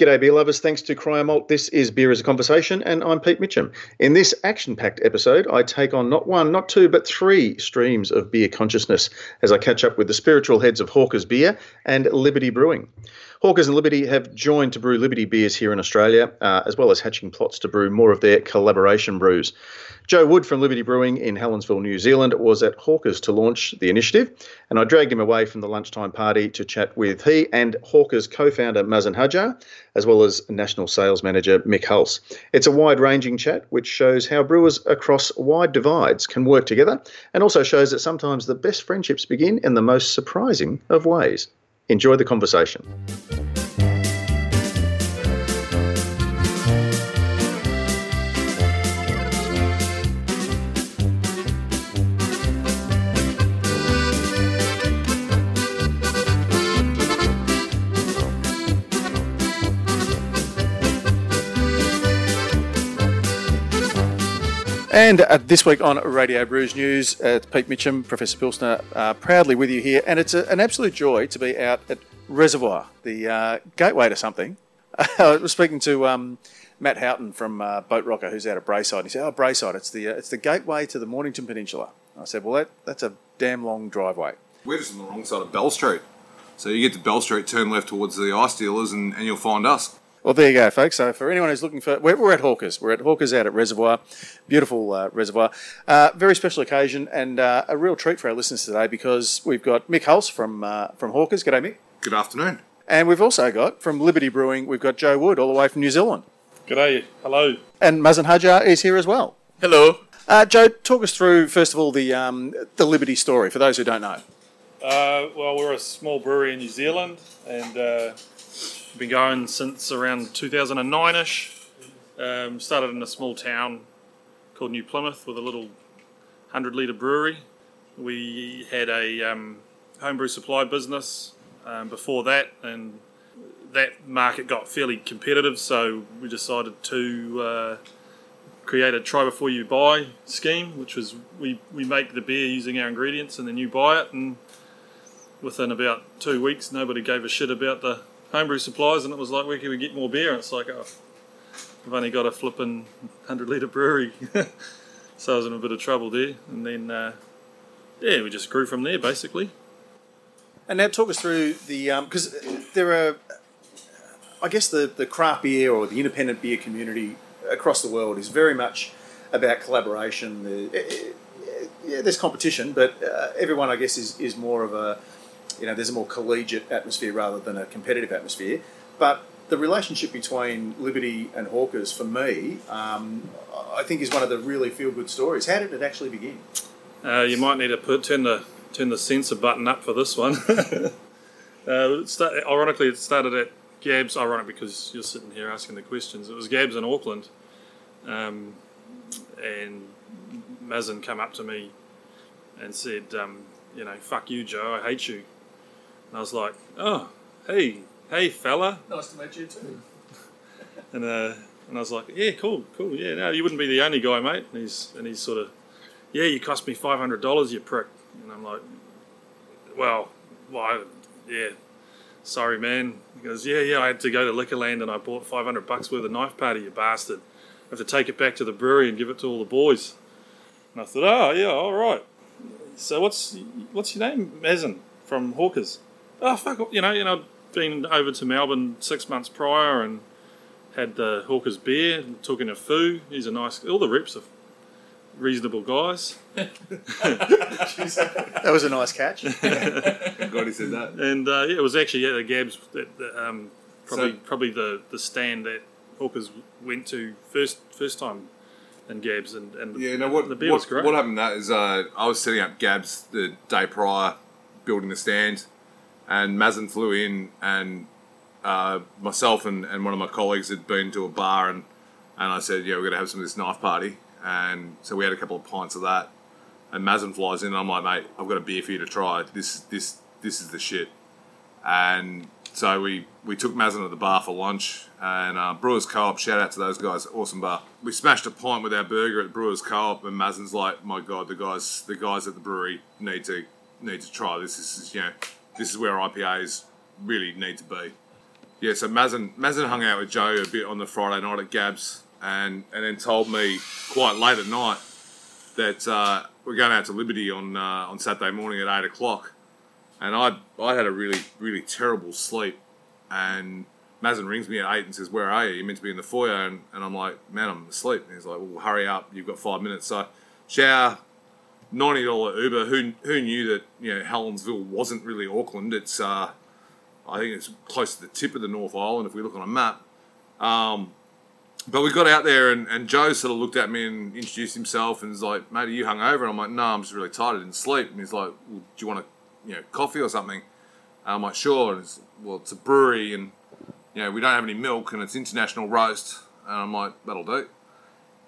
G'day, beer lovers. Thanks to Cryomalt. This is Beer is a Conversation, and I'm Pete Mitcham. In this action packed episode, I take on not one, not two, but three streams of beer consciousness as I catch up with the spiritual heads of Hawker's Beer and Liberty Brewing. Hawkers and Liberty have joined to brew Liberty beers here in Australia, uh, as well as hatching plots to brew more of their collaboration brews. Joe Wood from Liberty Brewing in Helensville, New Zealand, was at Hawkers to launch the initiative, and I dragged him away from the lunchtime party to chat with he and Hawkers co founder Mazen Hajjar, as well as National Sales Manager Mik Halse. It's a wide ranging chat which shows how brewers across wide divides can work together, and also shows that sometimes the best friendships begin in the most surprising of ways. Enjoy the conversation. And uh, this week on Radio Brews News, uh, Pete Mitcham, Professor Pilsner, uh, proudly with you here. And it's a, an absolute joy to be out at Reservoir, the uh, gateway to something. I was speaking to um, Matt Houghton from uh, Boat Rocker, who's out at Braeside. He said, "Oh, Braeside, it's the uh, it's the gateway to the Mornington Peninsula." I said, "Well, that, that's a damn long driveway." We're just on the wrong side of Bell Street. So you get to Bell Street, turn left towards the ice dealers, and, and you'll find us. Well, there you go, folks. So, for anyone who's looking for, we're, we're at Hawkers. We're at Hawkers out at Reservoir, beautiful uh, reservoir. Uh, very special occasion and uh, a real treat for our listeners today because we've got Mik Halse from uh, from Hawkers. G'day, Mik. Good afternoon. And we've also got from Liberty Brewing, we've got Joe Wood all the way from New Zealand. G'day. Hello. And Mazen Hajjar is here as well. Hello. Uh, Joe, talk us through first of all the um, the Liberty story for those who don't know. Uh, well, we're a small brewery in New Zealand and uh, been going since around 2009ish. Um, started in a small town called New Plymouth with a little 100 litre brewery. We had a um, homebrew supply business um, before that, and that market got fairly competitive, so we decided to uh, create a try before you buy scheme, which was we, we make the beer using our ingredients and then you buy it. And within about two weeks, nobody gave a shit about the homebrew supplies, and it was like, where can we get more beer? And it's like, oh, I've only got a flipping 100 litre brewery. so I was in a bit of trouble there. And then, uh, yeah, we just grew from there basically. And now talk us through the because there are, I guess the the craft beer or the independent beer community across the world is very much about collaboration. The, yeah, there's competition, but uh, everyone I guess is, is more of a you know there's a more collegiate atmosphere rather than a competitive atmosphere. But the relationship between Liberty and Hawkers for me, um, I think, is one of the really feel good stories. How did it actually begin? Uh, you might need to put turn the turn the sensor button up for this one. uh, start, ironically, it started at Gabs. Ironic because you're sitting here asking the questions. It was Gabs in Auckland, um, and Mazen came up to me and said, um, "You know, fuck you, Joe. I hate you." And I was like, "Oh, hey, hey, fella." Nice to meet you too. and uh, and I was like, "Yeah, cool, cool. Yeah, no, you wouldn't be the only guy, mate." And he's and he's sort of, "Yeah, you cost me five hundred dollars, you prick." And I'm like, "Well, why? Yeah." Sorry, man. He goes, yeah, yeah. I had to go to Liquorland and I bought five hundred bucks worth of knife party. You bastard! I have to take it back to the brewery and give it to all the boys. And I thought, oh yeah, all right. So what's what's your name, Mazen from Hawkers? Oh fuck, you know, you know, I've been over to Melbourne six months prior and had the Hawkers beer, took in a foo. He's a nice. All the reps are reasonable guys. That was a nice catch. God, he said that. And uh, yeah, it was actually yeah, the Gabs that, that, um, probably So- probably the, the stand that Hawkers went to first first time in Gabs and, and Yeah, no, what, the beer what, was great. what happened that is uh, I was setting up Gabs the day prior, building the stand, and Mazen flew in, and uh, myself and, and one of my colleagues had been to a bar, and, and I said, yeah, we're going to have some of this knife party. And so we had a couple of pints of that, and Mazen flies in, and I'm like, mate, I've got a beer for you to try. This this this is the shit. And so we, we took Mazen to the bar for lunch, and uh, Brewers Co-op, shout out to those guys, awesome bar. We smashed a pint with our burger at Brewers Co-op, and Mazen's like, my god, the guys the guys at the brewery need to need to try this. This is you know this is where IPAs really need to be. yeah, so Mazen Mazen hung out with Joe a bit on the Friday night at Gabs, and and then told me quite late at night that uh, we're going out to Liberty on uh, on Saturday morning at eight o'clock, and I I had a really really terrible sleep, and Mazen rings me at eight and says, "Where are you? You're meant to be in the foyer," and, and I'm like, "Man, I'm asleep." And he's like, "Well, hurry up, you've got five minutes." So shower, ninety dollar Uber. Who who knew that you know Helensville wasn't really Auckland? It's uh, I think it's close to the tip of the North Island if we look on a map. Um, but we got out there and, and Joe sort of looked at me and introduced himself and was like, mate, are you hungover? And I'm like, no, I'm just really tired. I didn't sleep. And he's like, well, do you want a you know coffee or something? And I'm like, sure. And it's, well, it's a brewery and you know we don't have any milk and it's international roast. And I'm like, that'll do.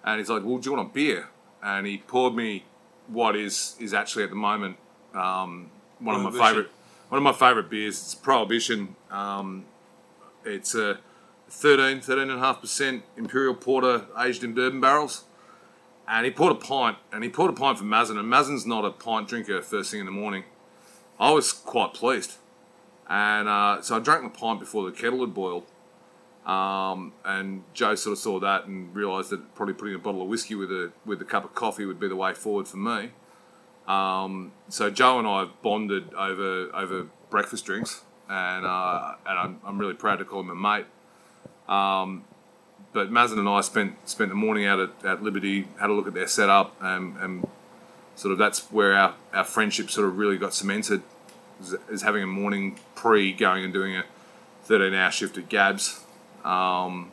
And he's like, well, do you want a beer? And he poured me what is is actually at the moment um, one of my favorite one of my favorite beers. It's Prohibition. Um, it's a 13, 13.5% Imperial Porter aged in bourbon barrels. And he poured a pint, and he poured a pint for Mazen, and Mazen's not a pint drinker first thing in the morning. I was quite pleased. And uh, so I drank the pint before the kettle had boiled. Um, and Joe sort of saw that and realised that probably putting a bottle of whiskey with a with a cup of coffee would be the way forward for me. Um, so Joe and I have bonded over over breakfast drinks, and uh, and I'm, I'm really proud to call him a mate. Um, but Mazen and I spent spent the morning out at, at Liberty, had a look at their setup, and, and sort of that's where our, our friendship sort of really got cemented. Is, is having a morning pre going and doing a 13 hour shift at Gabs. Um,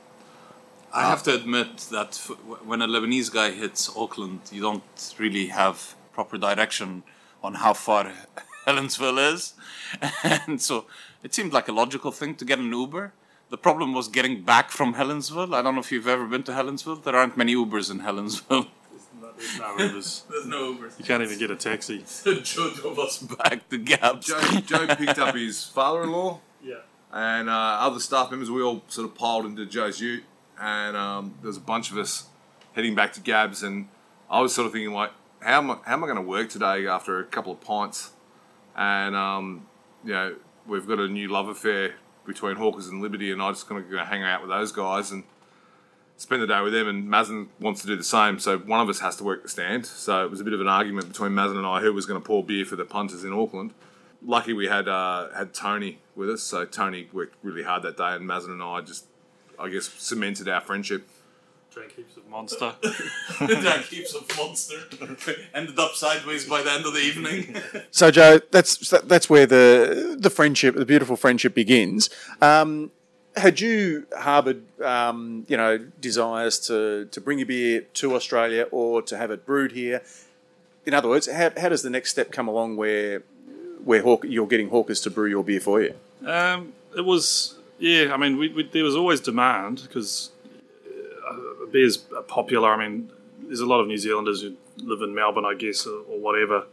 I have to admit that f- when a Lebanese guy hits Auckland, you don't really have proper direction on how far Helensville is. And so it seemed like a logical thing to get an Uber. The problem was getting back from Helensville. I don't know if you've ever been to Helensville. There aren't many Ubers in Helensville. There's no Ubers. There's no Ubers. You can't even get a taxi. So Joe drove us back to Gabs. Joe, Joe picked up his father in law Yeah. And uh, other staff members. We all sort of piled into Joe's ute, and um, a bunch of us heading back to Gabs. And I was sort of thinking, like, how am I, how am I going to work today after a couple of pints? And um, you know, we've got a new love affair between Hawkers and Liberty, and I'm just going to hang out with those guys and spend the day with them. And Mazen wants to do the same, so one of us has to work the stand. So it was a bit of an argument between Mazen and I who was going to pour beer for the punters in Auckland. Lucky we had uh, had Tony with us, so Tony worked really hard that day, and Mazen and I just, I guess, cemented our friendship. Drank heaps of Monster. Drank heaps of monster. Ended up sideways by the end of the evening. So, Joe, that's that's where the the friendship, the beautiful friendship, begins. Um, had you harboured, um, you know, desires to to bring your beer to Australia or to have it brewed here? In other words, how, how does the next step come along where where Hawk, you're getting hawkers to brew your beer for you? Um, it was yeah. I mean, we, we, there was always demand because uh, beer's popular. I mean, there's a lot of New Zealanders who live in Melbourne, I guess, or, or whatever.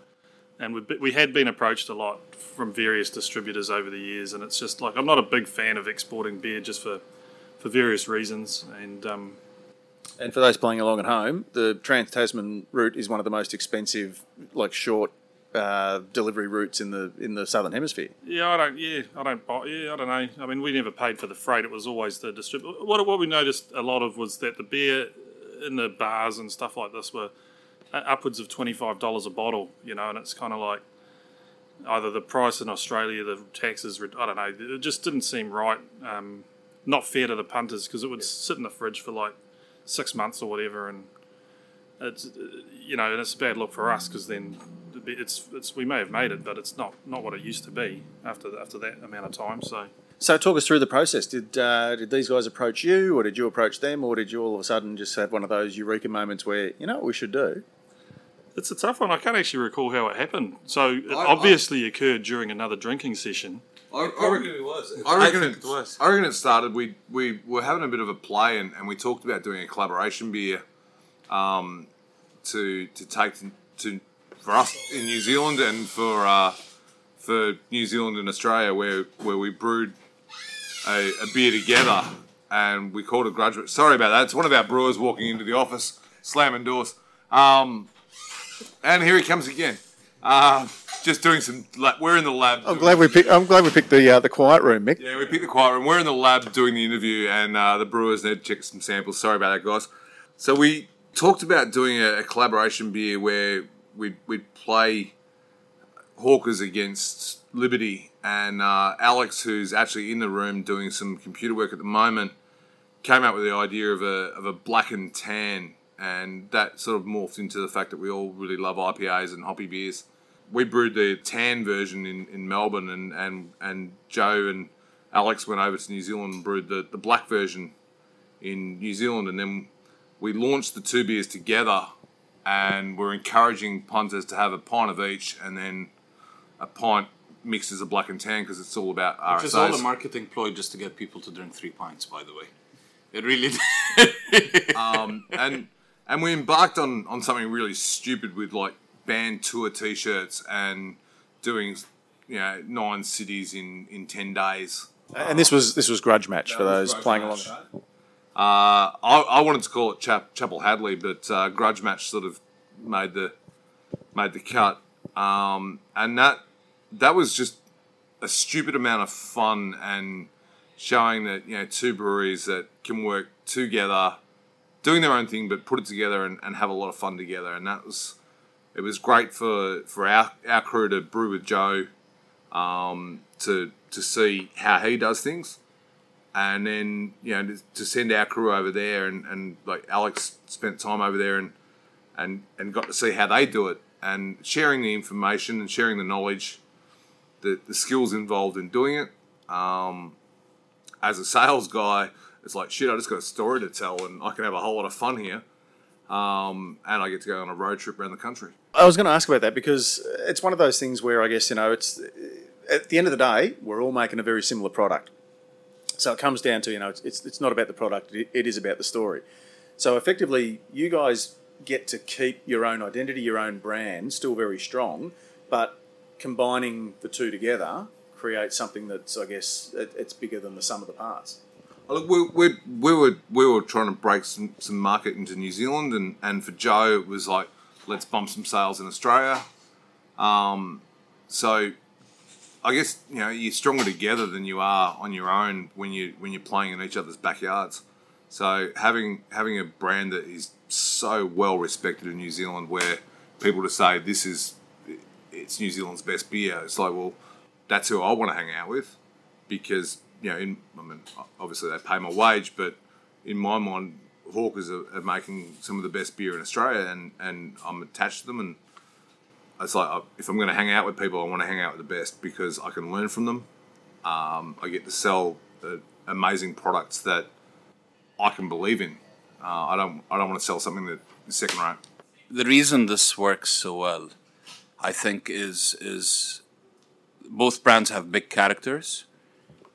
And we we had been approached a lot from various distributors over the years, and it's just like I'm not a big fan of exporting beer just for for various reasons. And um, And for those playing along at home, the Trans Tasman route is one of the most expensive, like short uh, delivery routes in the in the southern hemisphere. Yeah, I don't. Yeah, I don't. buy Yeah, I don't know. I mean, we never paid for the freight. It was always the distributor. What what we noticed a lot of was that the beer in the bars and stuff like this were upwards of twenty five dollars a bottle. You know, and it's kind of like either the price in Australia, the taxes. I don't know. It just didn't seem right. Um, not fair to the punters because it would sit in the fridge for like six months or whatever, and it's you know, and it's a bad look for us because then it's it's we may have made it, but it's not not what it used to be after after that amount of time. So So, talk us through the process. Did uh, did these guys approach you, or did you approach them, or did you all of a sudden just have one of those eureka moments where you know what we should do? it's a tough one. I can't actually recall how it happened. So it I- obviously occurred during another drinking session. I, Probably was. I reckon it, it was. I reckon it started. We we were having a bit of a play, and, and we talked about doing a collaboration beer, um, to to take to, to for us in New Zealand and for uh, for New Zealand and Australia, where where we brewed a, a beer together, and we called it graduate. Sorry about that. It's one of our brewers walking into the office, slamming doors. Um, and here he comes again. Uh, just doing some. Like, we're in the lab. I'm glad we picked. I'm glad we picked the uh, the quiet room, Mik. Yeah, we picked the quiet room. We're in the lab doing the interview, and uh, the brewers need to check some samples. Sorry about that, guys. So we talked about doing a, a collaboration beer where we'd, we'd play Hawkers against Liberty, and uh, Alex, who's actually in the room doing some computer work at the moment, came up with the idea of a of a black and tan, and that sort of morphed into the fact that we all really love IPAs and hoppy beers. We brewed the tan version in, in Melbourne, and, and, and Joe and Alex went over to New Zealand and brewed the, the black version in New Zealand, and then we launched the two beers together, and we're encouraging punters to have a pint of each, and then a pint mixed as a black and tan because it's all about RSAs. Which is all a marketing ploy just to get people to drink three pints, by the way. It really um, and and we embarked on on something really stupid with like band tour T-shirts and doing you know nine cities in in ten days. And this was this was grudge match for those playing along. Uh, I, I wanted to call it Chap, Chappell-Hadlee, but uh, Grudge Match sort of made the made the cut, um, and that that was just a stupid amount of fun and showing that you know two breweries that can work together, doing their own thing, but put it together and, and have a lot of fun together, and that was it was great for for our our crew to brew with Joe, um, to to see how he does things and then you know to, send our crew over there and, and like Alex spent time over there and and and got to see how they do it. And sharing the information and sharing the knowledge the, the skills involved in doing it. Um, as a sales guy it's like shit I just got a story to tell and I can have a whole lot of fun here. Um, and I get to go on a road trip around the country. I was going to ask about that because it's one of those things where I guess you know it's at the end of the day we're all making a very similar product so it comes down to you know it's it's, not about the product; it, it is about the story. So effectively, you guys get to keep your own identity, your own brand, still very strong, but combining the two together creates something that's I guess it, it's bigger than the sum of the parts. Look, we, we, we were we were trying to break some, some market into New Zealand, and, and for Joe it was like let's bump some sales in Australia. Um, so I guess you know you're stronger together than you are on your own when you when you're playing in each other's backyards. So having having a brand that is so well respected in New Zealand, where people to say this is it's New Zealand's best beer, it's like well, that's who I want to hang out with, because you know, in, I mean, obviously they pay my wage, but in my mind, Hawkers are, are making some of the best beer in Australia, and and I'm attached to them and it's like uh, if I'm going to hang out with people, I want to hang out with the best because I can learn from them. Um, I get to sell uh, amazing products that I can believe in. Uh, I don't. I don't want to sell something that is second rate. The reason this works so well, I think, is is both brands have big characters,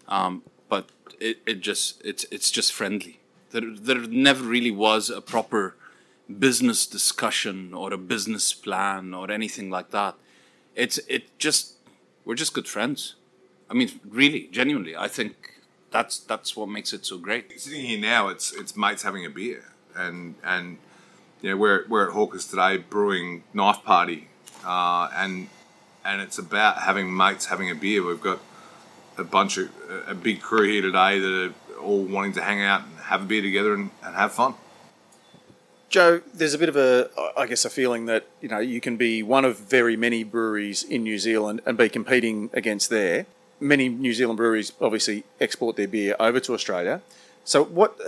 um, but it, it just it's it's just friendly. There there never really was a proper business discussion or a business plan or anything like that. It's it just we're just good friends. I mean, really, genuinely, I think that's that's what makes it so great. Sitting here now, it's it's mates having a beer, and and you know we're we're at Hawkers today brewing knife party, uh, and and it's about having mates having a beer. We've got a bunch of a big crew here today that are all wanting to hang out and have a beer together and, and have fun. Joe, there's a bit of a, I guess, a feeling that you know you can be one of very many breweries in New Zealand and be competing against there. Many New Zealand breweries obviously export their beer over to Australia. So, what,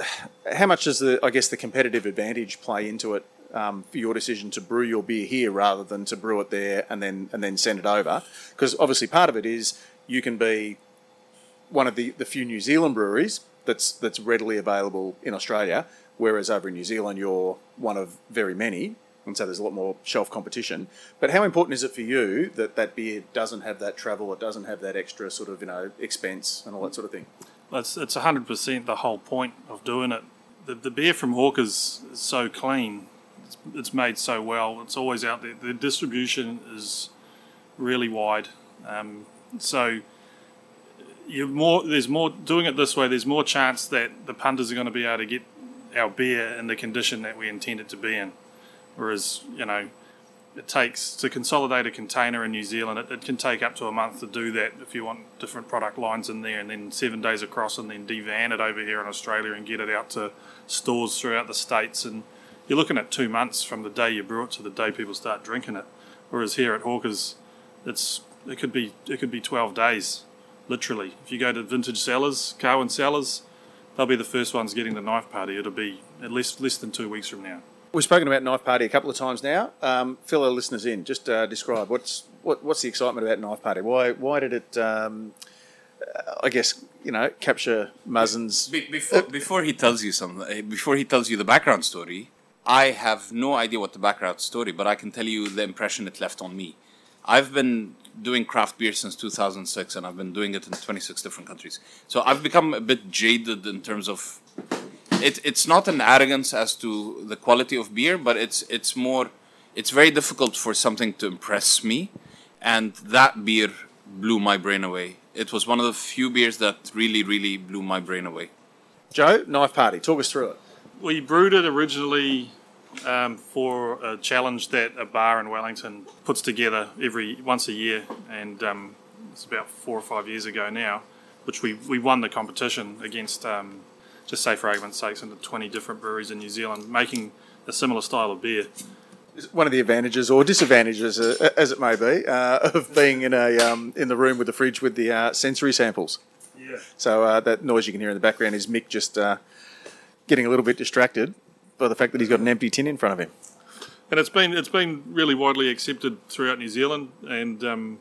how much does the, I guess, the competitive advantage play into it um, for your decision to brew your beer here rather than to brew it there and then and then send it over? Because obviously, part of it is you can be one of the, the few New Zealand breweries that's that's readily available in Australia whereas over in New Zealand you're one of very many, and so there's a lot more shelf competition. But how important is it for you that that beer doesn't have that travel, it doesn't have that extra sort of you know expense and all that sort of thing? That's it's hundred percent the whole point of doing it. The, the beer from Hawkers is so clean. It's, it's made so well. It's always out there. The distribution is really wide. Um, so you more there's more doing it this way. There's more chance that the punters are going to be able to get our beer in the condition that we intend it to be in. Whereas, you know, it takes to consolidate a container in New Zealand. It, it can take up to a month to do that if you want different product lines in there, and then seven days across, and then devan it over here in Australia and get it out to stores throughout the states. And you're looking at two months from the day you brew it to the day people start drinking it. Whereas here at Hawkers, it's it could be it could be 12 days, literally. If you go to vintage cellars, Carwin cellars, they'll be the first ones getting the knife party. It'll be at least less than two weeks from now. We've spoken about Knife Party a couple of times now. Um, fill our listeners in. Just uh, describe what's what, what's the excitement about Knife Party? Why why did it? Um, I guess you know capture Mazen's. Be- before before he tells you something, before he tells you the background story, I have no idea what the background story, but I can tell you the impression it left on me. I've been doing craft beer since 2006, and I've been doing it in 26 different countries. So I've become a bit jaded in terms of it, it's not an arrogance as to the quality of beer, but it's it's more it's very difficult for something to impress me, and that beer blew my brain away. It was one of the few beers that really really blew my brain away. Joe, Knife Party, talk us through it. We brewed it originally um, for a challenge that a bar in Wellington puts together every once a year, and um, it's about four or five years ago now, which we, we won the competition against um, just say for argument's sake, into 20 different breweries in New Zealand making a similar style of beer. One of the advantages or disadvantages, uh, as it may be, uh, of being in a um, in the room with the fridge with the uh, sensory samples. Yeah. So uh, that noise you can hear in the background is Mik just uh, getting a little bit distracted by the fact that he's got an empty tin in front of him. And it's been it's been really widely accepted throughout New Zealand, and um,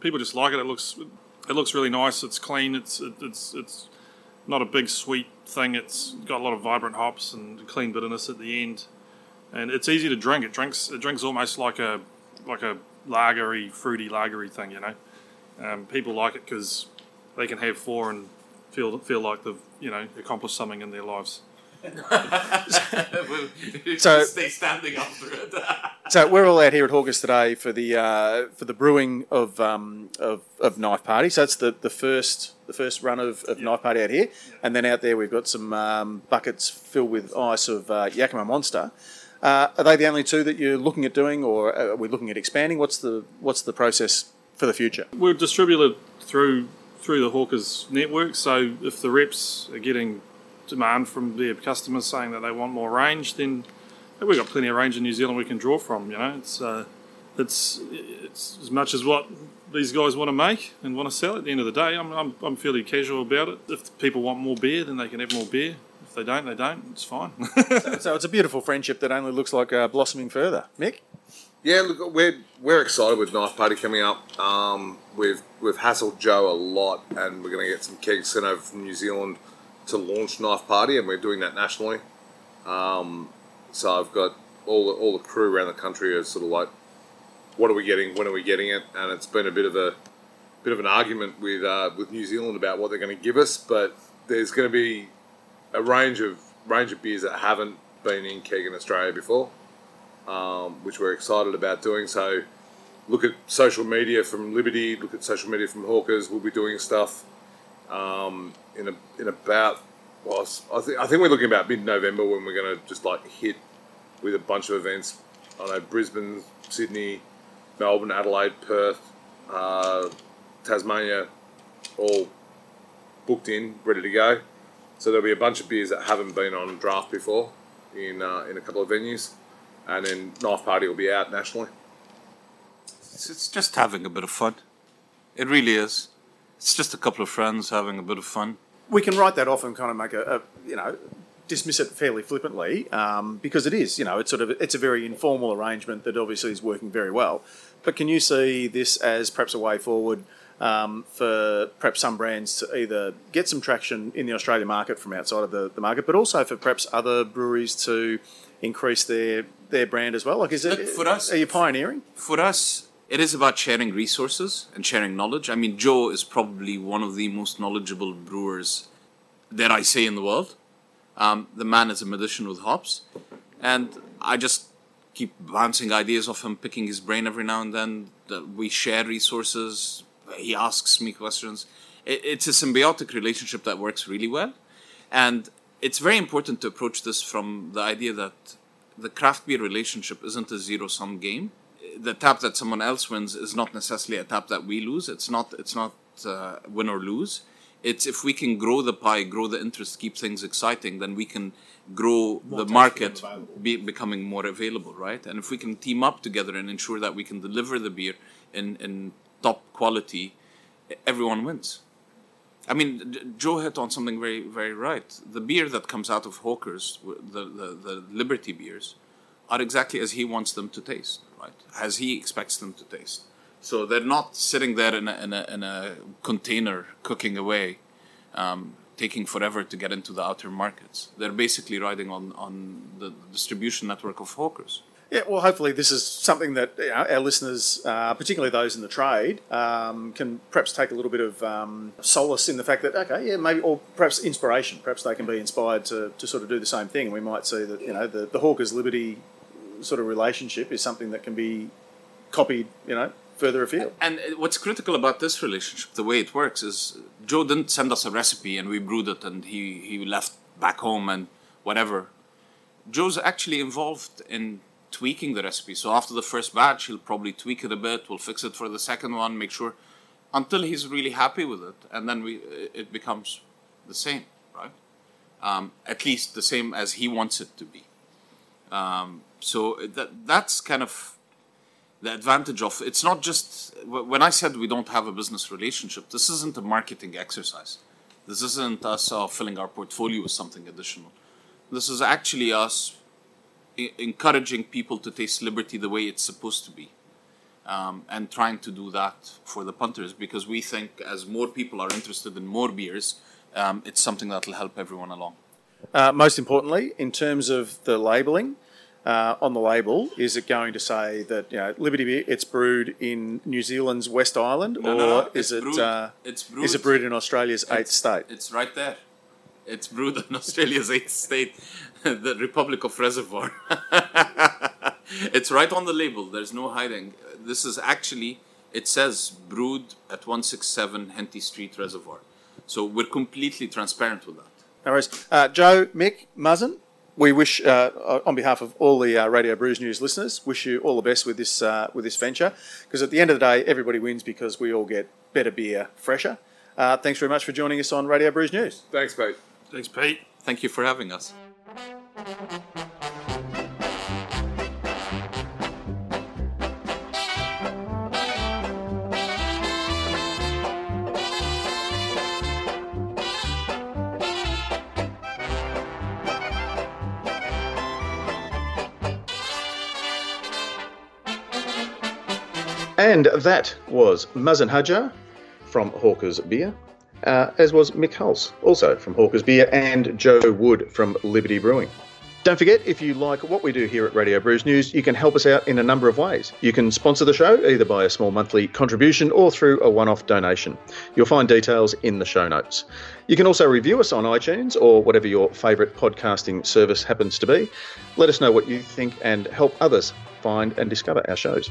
people just like it. It looks it looks really nice. It's clean. It's it, it's it's not a big sweet thing. It's got a lot of vibrant hops and clean bitterness at the end, and it's easy to drink. It drinks it drinks almost like a like a lagery, fruity lagery thing. You know, um, people like it because they can have four and feel feel like they've you know accomplished something in their lives. So- stay standing after it. So we're all out here at Hawkers today for the uh, for the brewing of, um, of of Knife Party. So it's the, the first the first run of, of Knife Party out here, and then out there we've got some um, buckets filled with ice of uh, Yakima Monster. Uh, are they the only two that you're looking at doing, or are we looking at expanding? What's the what's the process for the future? We're distributed through through the Hawkers network. So if the reps are getting demand from their customers saying that they want more range, then we've got plenty of range in New Zealand we can draw from. You know, it's uh, it's it's as much as what these guys want to make and want to sell. At the end of the day, I'm, I'm, I'm fairly casual about it. If people want more beer, then they can have more beer. If they don't, they don't. It's fine. So it's a beautiful friendship that only looks like uh, blossoming further. Mik, Yeah, look, we're we're excited with Knife Party coming up. Um, we've we've hassled Joe a lot, and we're going to get some kegs sent over from New Zealand to launch Knife Party, and we're doing that nationally. Um, so I've got all the, all the crew around the country are sort of like, what are we getting? When are we getting it? And it's been a bit of a bit of an argument with uh, with New Zealand about what they're going to give us, but there's going to be a range of range of beers that haven't been in keg in Australia before um, which we're excited about doing. So, look at social media from Liberty, look at social media from Hawkers. We'll be doing stuff um, in a, in about. Well, I think I think we're looking about mid November when we're going to just like hit with a bunch of events. I know Brisbane, Sydney, Melbourne, Adelaide, Perth, uh, Tasmania, all booked in, ready to go. So there'll be a bunch of beers that haven't been on draft before in uh, in a couple of venues and then Knife Party will be out nationally. It's just having a bit of fun. It really is. It's just a couple of friends having a bit of fun. We can write that off and kind of make a, a you know dismiss it fairly flippantly um, because it is you know it's sort of it's a very informal arrangement that obviously is working very well. But can you see this as perhaps a way forward um, for perhaps some brands to either get some traction in the Australian market from outside of the, the market but also for perhaps other breweries to increase their their brand as well? Like is it Look, for us- are you pioneering? For us, it is about sharing resources and sharing knowledge. I mean, Joe is probably one of the most knowledgeable brewers that I say in the world. Um, the man is a magician with hops, and I just keep bouncing ideas off him, picking his brain every now and then. We share resources. He asks me questions. It's a symbiotic relationship that works really well, and it's very important to approach this from the idea that the craft beer relationship isn't a zero sum game the tap that someone else wins is not necessarily a tap that we lose. It's not. It's not uh, win or lose. It's if we can grow the pie, grow the interest, keep things exciting, then we can grow More the market be, becoming more available, right? And if we can team up together and ensure that we can deliver the beer in, in top quality, everyone wins. I mean, Joe hit on something very, very right. The beer that comes out of Hawkers, the, the, the Liberty beers, are exactly as he wants them to taste, right? As he expects them to taste. So they're not sitting there in a, in a, in a container cooking away, um, taking forever to get into the outer markets. They're basically riding on, on the distribution network of Hawkers. Yeah, well, hopefully this is something that you know, our listeners, uh, particularly those in the trade, um, can perhaps take a little bit of um, solace in the fact that okay, yeah, maybe, or perhaps inspiration. Perhaps they can be inspired to, to sort of do the same thing. We might see that you know the, the Hawkers Liberty sort of relationship is something that can be copied, you know, further afield. And what's critical about this relationship, the way it works, is Joe didn't send us a recipe and we brewed it and he, he left back home and whatever. Joe's actually involved in tweaking the recipe. So after the first batch, he'll probably tweak it a bit. We'll fix it for the second one, make sure until he's really happy with it, and then we it becomes the same, right? Um, at least the same as he wants it to be. Um, so that that's kind of the advantage of it's not just when I said we don't have a business relationship. This isn't a marketing exercise. This isn't us uh, filling our portfolio with something additional. This is actually us e- encouraging people to taste liberty the way it's supposed to be, um, and trying to do that for the punters because we think as more people are interested in more beers, um, it's something that will help everyone along. Uh, most importantly, in terms of the labelling, uh, on the label, is it going to say that you know Liberty beer it's brewed in New Zealand's West Island, No, or no, no, is it's it brewed- uh, it's brewed- is it brewed in Australia's eighth state? It's right there. It's brewed in Australia's eighth state, the Republic of Reservoir. it's right on the label. There's no hiding. This is actually, it says brewed at 167 Henty Street Reservoir. So we're completely transparent with that. No worries. Uh, Joe, Mik, Mazen, we wish, uh, on behalf of all the uh, Radio Brews News listeners, wish you all the best with this uh, with this venture. Because at the end of the day, everybody wins because we all get better beer, fresher. Uh, thanks very much for joining us on Radio Brews News. Thanks, Pete. Thanks, Pete. Thank you for having us. And that was Mazen Hajjar from Hawker's Beer, uh, as was Mik Halse, also from Hawker's Beer, and Joe Wood from Liberty Brewing. Don't forget, if you like what we do here at Radio Brews News, you can help us out in a number of ways. You can sponsor the show either by a small monthly contribution or through a one off donation. You'll find details in the show notes. You can also review us on iTunes or whatever your favourite podcasting service happens to be. Let us know what you think and help others find and discover our shows.